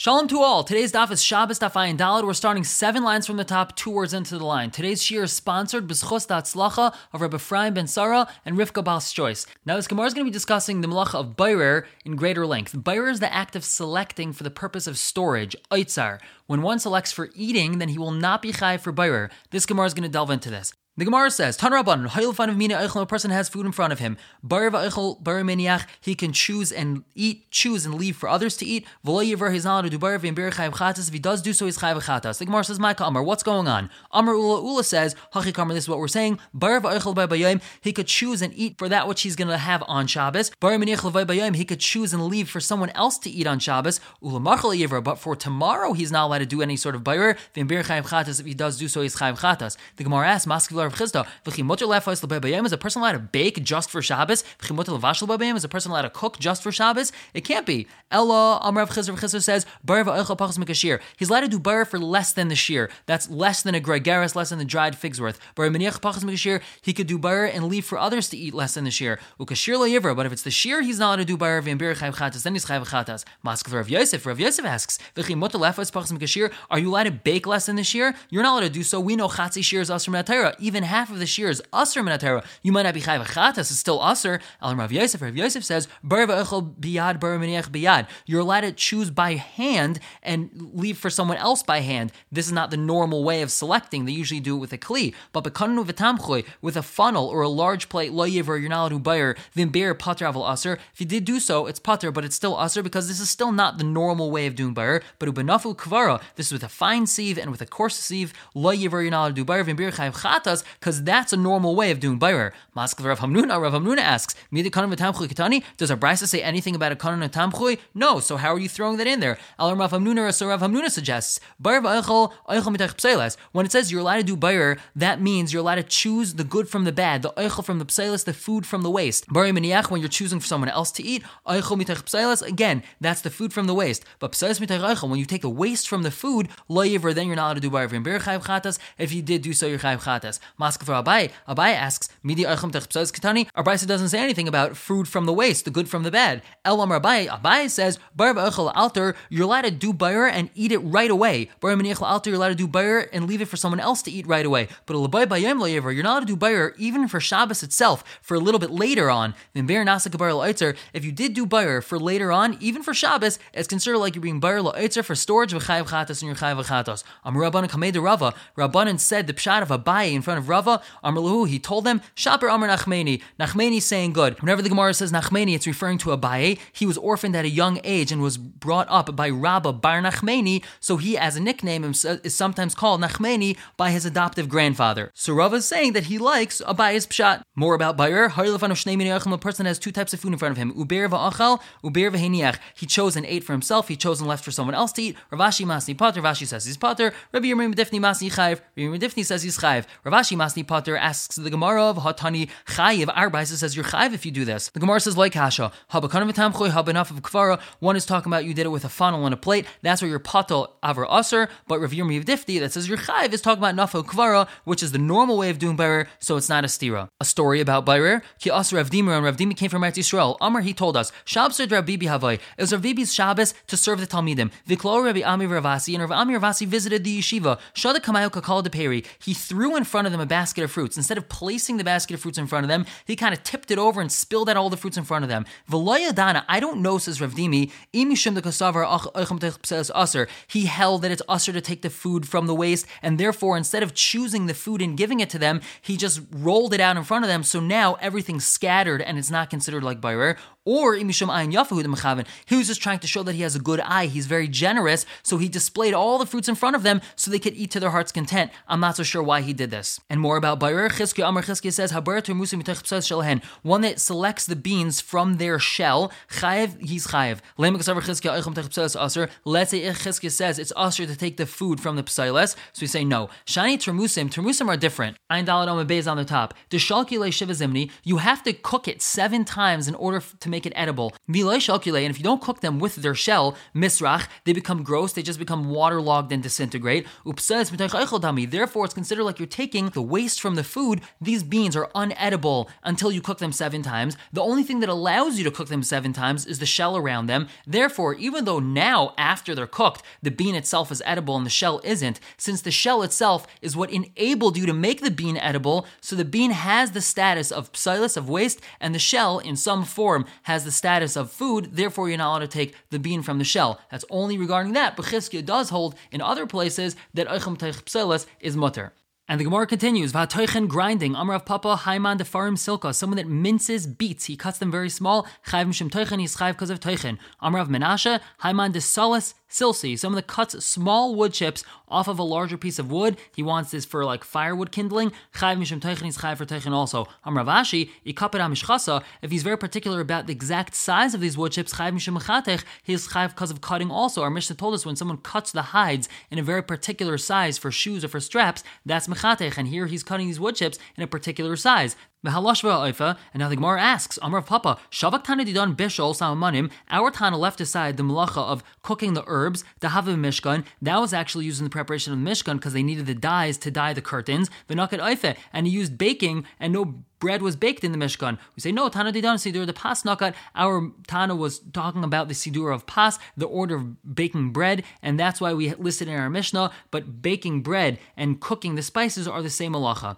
Shalom to all. Today's daf is Shabbos daf Ayin Daled. We're starting seven lines from the top, two words into the line. Today's shir is sponsored b'schos Tzlacha of Rabbi Ephraim ben Sarah and Rivka Bal's choice. Now, this Gemara is going to be discussing the malacha of bayrer in greater length. Bayrer is the act of selecting for the purpose of storage, oitzar. When one selects for eating, then he will not be chai for bayrer. This Gemara is going to delve into this. The Gemara says, Tan Rabban, Hayil of Mina Eichel, a person has food in front of him. Bar Eichel, barimeniach, he can choose and eat, choose and leave for others to eat. V'lo Yiver, he's not to do V'im Chayv Chatas. If he does do so, he's Chayv Chatas. The Gemara says, Micah Amar, what's going on? Amar Ula Ula says, Hachi Kamar, this is what we're saying. Bar Eichel by he could choose and eat for that which he's going to have on Shabbos. Bar Meniach Levay he could choose and leave for someone else to eat on Shabbos. Ula Machal but for tomorrow, he's not allowed to do any sort of Bar V'im Chayv Chatas. If he does do so, he's Chayv Chatas. The Gemara asks, Maskiv Rav lebayim is a person allowed to bake just for Shabbos? Is a person allowed to cook just for Shabbos? It can't be. Ella Amrav says bar va'ochel pachas mikashir. He's allowed to do bar for less than the shear. That's less than a gregaris, less than the dried figs worth. He could do bar and leave for others to eat less than the shear. Ukashir lo But if it's the shear, he's not allowed to do bar v'embir chayv chatas. Then he's chayv chatas. Maskal Rav Yosef. Rav Yosef asks. Are you allowed to bake less than the shear? You're not allowed to do so. We know chatzi shear is asr Even half of the shear is Asr Minatera. You might not be Chayv Chatas, it's still Asr. Al Rav Yosef, Rav Yosef says, Bar Va'echel Biyad, Bar Biyad. You're allowed to choose by hand and leave for someone else by hand. This is not the normal way of selecting. They usually do it with a Kli. But Bekanu V'tamchoy, with a funnel or a large plate, Lo Yiver, you're not allowed to buyer, Vimbeer Pater Asr. If you did do so, it's Pater, but it's still Asr because this is still not the normal way of doing buyer. But Ubanafu Kvara, this is with a fine sieve and with a coarse sieve, Lo Yiver, you're not allowed to do buyer, Vimbeer Chayv Chatas, because that's a normal way of doing Bayer. Maskv Rav Hamnuna, Rav Hamnuna asks, Does a brisa say anything about a kanon and tamchui? No, so how are you throwing that in there? Al Rav Hamnuna, so Rav Hamnuna suggests, When it says you're allowed to do Bayer, that means you're allowed to choose the good from the bad, the eichel from the pselis, the food from the waste. Bari Miniach, when you're choosing for someone else to eat, again, that's the food from the waste. But when you take the waste from the food, then you're not allowed to do Bayer. If you did do so, you're chatas. Maskv Abai, Abai asks, Midi Katani. Our Brisa doesn't say anything about food from the waste, the good from the bad. El Amar Abai, Abai says, Bar alter, you're allowed to do bayr and eat it right away. Bar alter, you're allowed to do bayr and leave it for someone else to eat right away. But Labai Bayem you're not allowed to do bayr even for Shabbos itself, for a little bit later on. Then Bar if you did do bayr for later on, even for Shabbos, it's considered like you're being bayr la'itzer for storage of chayav chatas and your chayav chatas. Rabbanan Rava, Rabbanan said the pshat of Abai in front of Rava, Amar he told them, Shaper Amr Nachmeni. Nachmeni saying good. Whenever the Gemara says Nachmeni, it's referring to Abaye. He was orphaned at a young age and was brought up by Rabba Bar Nachmeni, so he, as a nickname, is sometimes called Nachmeni by his adoptive grandfather. So Rava is saying that he likes Abaye's pshat. More about Bayer. A person has two types of food in front of him. Uber va'achal, uber v'heniach. He chose and ate for himself. He chose and left for someone else to eat. Rav Ashi masni potter. Rav Ashi says he's potter. Rabbi Yirmiyah Medifni masni chayiv. Rabbi Yirmiyah says he's chayiv. Rav Ashi masni potter asks the Gemara of Hatani Chayiv. Our says you're Chayiv if you do this. The Gemara says like Hasha. enough of Kvara. One is talking about you did it with a funnel and a plate. That's where you're Patel Avar Aser. But Rav Yirmi Difti that says you're Chayiv is talking about Nafel Kvara, which is the normal way of doing Bayer, so it's not a stira. A story about Bayer. Ki Aser Rav Dimi and Rav Dimi came from Eretz Yisrael. Amr he told us Shabbos Rav Bibi Havai. It was Rav Shabbos to serve the Talmidim. Viklo Rabbi Ami Ravasi and Rav Ami Ravasi visited the yeshiva. Shada Kamayo Kakal de Peri. He threw in front of them a basket of fruits. Instead of placing the basket of fruits in front of them, he kind of tipped it over and spilled out all the fruits in front of them. Dana, I don't know, says Rav Dimi, he held that it's usher to take the food from the waste, and therefore, instead of choosing the food and giving it to them, he just rolled it out in front of them, so now everything's scattered and it's not considered like bayrer. Or imisham ayin yafahu mechaven. He was just trying to show that he has a good eye. He's very generous, so he displayed all the fruits in front of them so they could eat to their heart's content. I'm not so sure why he did this. And more about Bayer Chizkiah Amar Chizkiah says one that selects the beans from their shell. Chayev, he's chayev. Let's say Chizkiah says it's usher to take the food from the psiles, so we say no. Shani termusim, termusim are different. Ein daladom beis on the top. You have to cook it seven times in order to make it edible. And if you don't cook them with their shell, misrach, they become gross, they just become waterlogged and disintegrate. Therefore, it's considered like you're taking the the waste from the food, these beans are unedible until you cook them seven times. The only thing that allows you to cook them seven times is the shell around them. Therefore, even though now, after they're cooked, the bean itself is edible and the shell isn't, since the shell itself is what enabled you to make the bean edible, so the bean has the status of psilus, of waste, and the shell, in some form, has the status of food, therefore you're not allowed to take the bean from the shell. That's only regarding that. But Chizkiah does hold in other places that Eichem Teich Psilus is mutter. And the Gemara continues, Vatoichen grinding, Amrav Papa, Haiman Defarim Silka, someone that minces beets, he cuts them very small, Chayv Mishim Toichen, he's Chayv because of Toichen. Amrav Menashe, Haiman Desalis Silsi, someone that cuts small wood chips off of a larger piece of wood. He wants this for like firewood kindling. Chayv mishum teichen, he's chayv for teichen also. Amravashi, ikapet amishchasa, if he's very particular about the exact size of these wood chips, chayv mishum mechatech, he's chayv because of cutting also. Our Mishnah told us when someone cuts the hides in a very particular size for shoes or for straps, that's mechatech, and here he's cutting these wood chips in a particular size. And now the Gemara asks, Amar Papa, Shavak Tana Didon Bishol Samanim, our Tana left aside the malacha of cooking the herbs, the Hava Mishkan, that was actually used in the preparation of the Mishkan because they needed the dyes to dye the curtains, the Nakat Aife, and he used baking and no bread was baked in the Mishkan. We say, no, Tana Didan Sidur, the Pas Nakat. Our Tana was talking about the Sidur of Pas, the order of baking bread, and that's why we listed in our Mishnah, but baking bread and cooking the spices are the same alacha.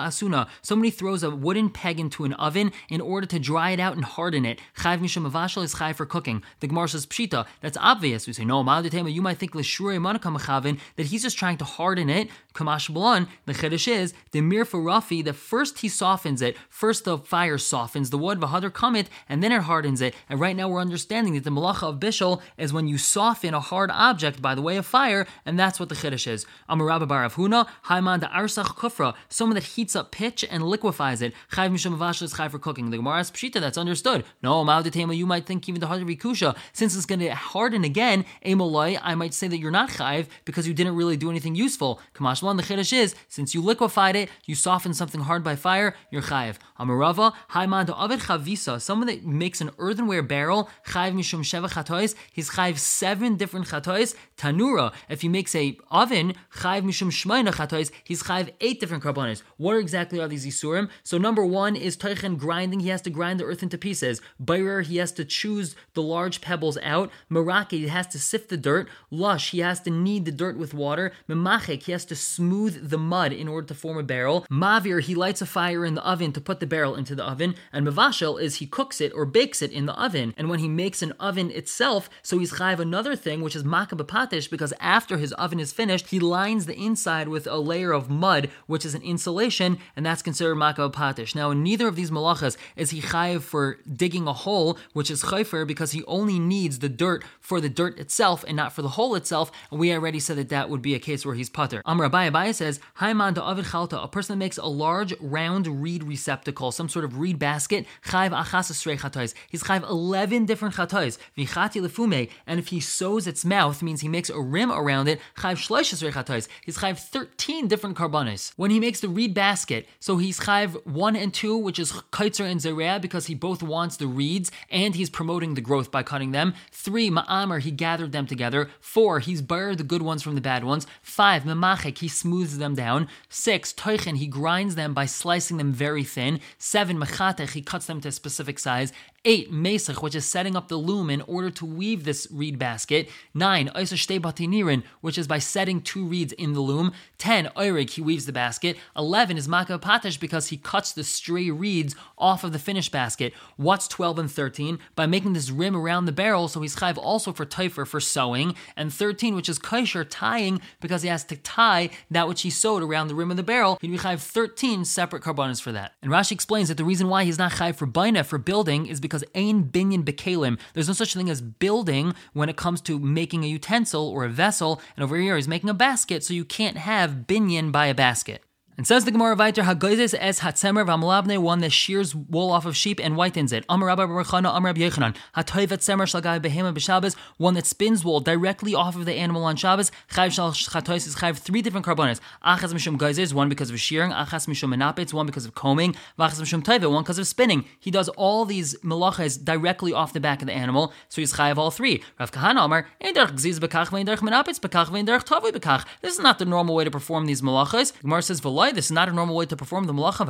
Asuna. Somebody throws a wooden peg into an oven in order to dry it out and harden it. Chayv Misham Avashal is chayv for cooking. The Gemara says Pshita. That's obvious. We say, no, you might think that he's just trying to harden it. Kamash Blan, the Chiddush is, the the mir for Rafi, that first he softens it, first the fire softens the wood, v'hadar kamit, and then it hardens it. And right now we're understanding that the malacha of bishul is when you soften a hard object by the way of fire, and that's what the chiddush is. Amarabba bar Huna, Haiman the arsach kufra, someone that heats up pitch and liquefies it. Chayv mishum is chayv for cooking. The Gemara is pshita, that's understood. No, ma'adetema, you might think even the hard kusha, since it's going to harden again, emoloi, I might say that you're not chayv because you didn't really do anything useful. Kamashlan, the chiddush is, since you liquefied it, you soften something hard by fire, you're chayiv. Amarava, haiman to avid chavisa, someone that makes an earthenware barrel, chayiv mishum sheva chatois, he's chayiv seven different chatois. Tanura, if he makes a oven, chayiv mishum shmaina chatois, he's chayiv eight different carbonas. What exactly are these isurim? So number one is teichen grinding, he has to grind the earth into pieces. Bayrer, he has to choose the large pebbles out. Meraki, he has to sift the dirt. Lush, he has to knead the dirt with water. Memachik, he has to smooth the mud in order to form a barrel barrel. Mavir, he lights a fire in the oven to put the barrel into the oven. And mavashel is he cooks it or bakes it in the oven. And when he makes an oven itself, so he's chayiv another thing, which is makabapatish, because after his oven is finished, he lines the inside with a layer of mud, which is an insulation, and that's considered makabapatish. Now, in neither of these malachas is he chayiv for digging a hole, which is chayfer, because he only needs the dirt for the dirt itself and not for the hole itself. And we already said that that would be a case where he's putter. Amr Abai says, Haiman to avid chalta, person that makes a large round reed receptacle, some sort of reed basket, chayv achas chatois. He's chayv 11 different chatois. Vichati lefume, and if he sews its mouth, means he makes a rim around it, chayv shloish chatois. He's chayv 13 different carbonis. When he makes the reed basket, so he's chayv 1 and 2, which is kaitzer and zerea, because he both wants the reeds and he's promoting the growth by cutting them. 3, ma'amer, he gathered them together. 4, he's buried the good ones from the bad ones. 5, memachek, he smooths them down. 6, toichen, he grinds them by slicing them very thin. Seven, mechatech, he cuts them to a specific size. Eight, mesach, which is setting up the loom in order to weave this reed basket. Nine, oisashtei batinirin, which is by setting two reeds in the loom. Ten, oirig, he weaves the basket. Eleven is makapatesh because he cuts the stray reeds off of the finished basket. What's 12 and 13? By making this rim around the barrel, so he's chayv also for taifer, for sewing. And 13, which is kaisher, tying, because he has to tie that which he sewed around the rim of the barrel. He'd be chayv 13 separate carbonas for that. And Rashi explains that the reason why he's not chayv for baina, for building, is because because Ain binyan bekalim. There's no such thing as building when it comes to making a utensil or a vessel. And over here, he's making a basket, so you can't have binyan by a basket. And says the Gemara Viter, Hagoizes es hatzemer v'amlabne, one that shears wool off of sheep and whitens it. Amar Rabbi Barachana, Amar Rabbi Yochanan, Hatoivet semer shalgai behema b'Shabbos, one that spins wool directly off of the animal on Shabbos. Chayv shal chatois is chayv three different carbonas. Achas mishum geizes, one because of shearing. Achas mishum menapitz, one because of combing. V'achas mishum toivet, one because of spinning. He does all these melachas directly off the back of the animal, so he's chayv all three. Rav Kahana Amar, Ein derch gziz bekach, vein derch menapitz bekach, vein derch tovi bekach. This is not the normal way to perform these malachas. Gemara says, V'loi, this is not a normal way to perform the malacha.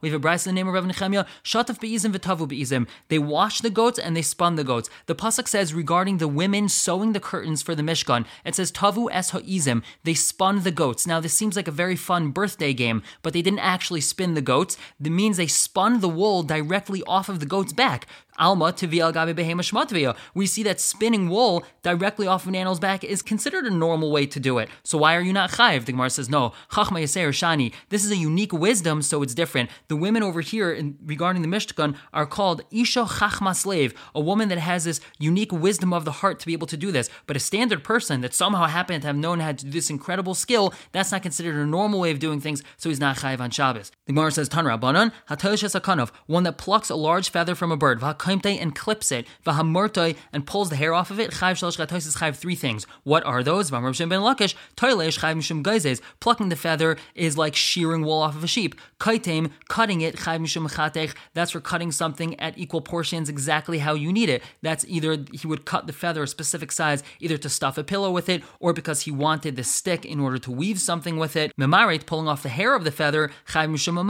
We have a brisa in the name of Rav Nechemia. Shataf be'izim v'tavu be'izim. They washed the goats and they spun the goats. The pasuk says regarding the women sewing the curtains for the Mishkan, it says tavu es ha'izim. They spun the goats. Now this seems like a very fun birthday game, but they didn't actually spin the goats. That means they spun the wool directly off of the goat's back. Alma tivia gabe behema. We see that spinning wool directly off of an animal's back is considered a normal way to do it. So why are you not chayiv? The Gemara says no. Chachma yaser shani. This is a unique wisdom, so it's different. The women over here in, regarding the Mishkan are called isha chachma slave, a woman that has this unique wisdom of the heart to be able to do this. But a standard person that somehow happened to have known how to do this incredible skill, that's not considered a normal way of doing things, so he's not chayiv on Shabbos. The Gemara says Tan Rabbanan hatosh one that plucks a large feather from a bird and clips it, v'hamortoi and pulls the hair off of it. Chayv shalosh chatois is chayv three things. What are those? V'amar ben lakish toilesh chayv mishum geizes. Plucking the feather is like shearing wool off of a sheep. Kaitem cutting it chayv mishum chatech. That's for cutting something at equal portions exactly how you need it. That's either he would cut the feather a specific size, either to stuff a pillow with it, or because he wanted the stick in order to weave something with it. Memaret pulling off the hair of the feather. Chayv mishum.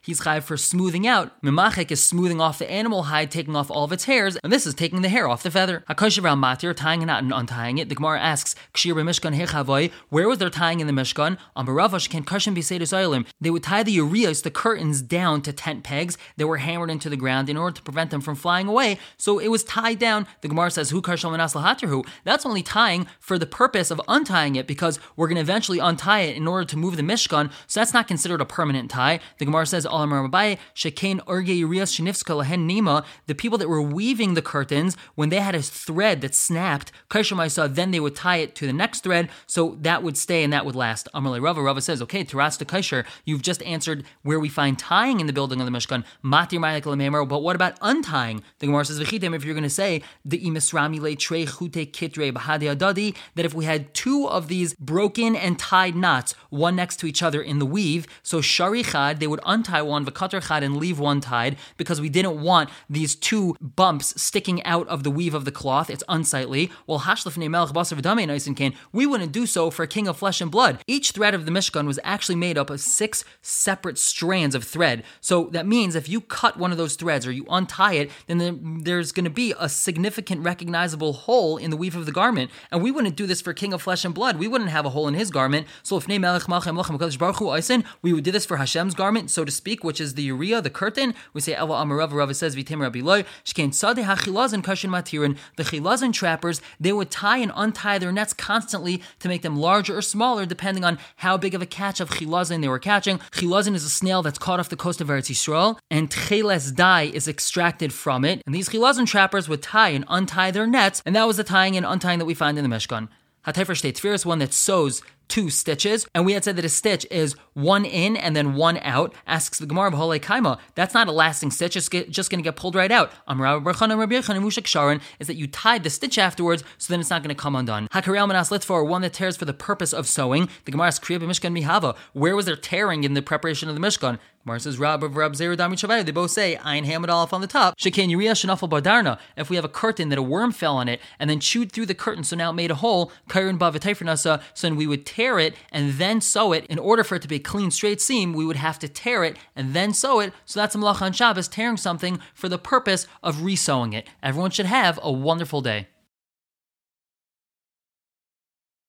He's chayv for smoothing out. Memachek is smoothing off the animal hide, taking off all of its hairs, and this is taking the hair off the feather. Hakoshav matir, tying it out and untying it. The Gemara asks, Kshir Mishkan hechavoy, where was their tying in the Mishkan? On Baravash can Kashim Bisedus They would tie the urias, the curtains, down to tent pegs that were hammered into the ground in order to prevent them from flying away. So it was tied down. The Gemara says, Hu Kashal Manas That's only tying for the purpose of untying it because we're going to eventually untie it in order to move the Mishkan. So that's not considered a permanent tie. The Gemara says, Alamar Mabai, Shekain Urge Urias Shinifska Lahen Nima, the people that were weaving the curtains, when they had a thread that snapped, saw then they would tie it to the next thread, so that would stay and that would last. Amarle Rava, Rava says, okay, Teras to you've just answered where we find tying in the building of the Mishkan, Matir but what about untying? The Gemara says, if you're going to say, the imisrami le tre chute kitre bahadi adadi, that if we had two of these broken and tied knots, one next to each other in the weave, so shari chad, they would untie one, vakatar chad, and leave one tied, because we didn't want these two bumps sticking out of the weave of the cloth. It's unsightly. Well, hashlef melech basar v'damei can. We wouldn't do so for a king of flesh and blood. Each thread of the Mishkan was actually made up of six separate strands of thread. So that means if you cut one of those threads or you untie it, then there's going to be a significant recognizable hole in the weave of the garment. And we wouldn't do this for king of flesh and blood. We wouldn't have a hole in his garment. So if we would do this for Hashem's garment, so to speak, which is the uriah, the curtain. We say Ella Amarav Rava says Vitim Rabbi Loy Shkein Sade HaChilazin Kashin Matirin. The Chilazin trappers they would tie and untie their nets constantly to make them larger or smaller depending on how big of a catch of Chilazin they were catching. Chilazin is a snail that's caught off the coast of Eretz Yisrael, and Tcheles dye is extracted from it. And these Chilazin trappers would tie and untie their nets, and that was the tying and untying that we find in the Mishkan. Hatefer State is one that sews two stitches, and we had said that a stitch is one in and then one out. Asks the Gemara B'holei Kaima, that's not a lasting stitch, it's just going to get pulled right out. Is that you tied the stitch afterwards, so then it's not going to come undone. Hakarel Manas Litfor, one that tears for the purpose of sewing. The Gemara asks Kriya Mishkan Mihava, where was there tearing in the preparation of the Mishkan? Gemara says Rab of Rab Zeru Dami Shavai. They both say Hamad Aleph on the top. Shekin Yuriya Shanafal Badarna. If we have a curtain that a worm fell on it and then chewed through the curtain, so now it made a hole. Kairin Bavatayfernasa. So then we would tear it and then sew it. In order for it to be a clean straight seam, we would have to tear it and then sew it. So that's a malacha on Shabbos, tearing something for the purpose of resewing it. Everyone should have a wonderful day.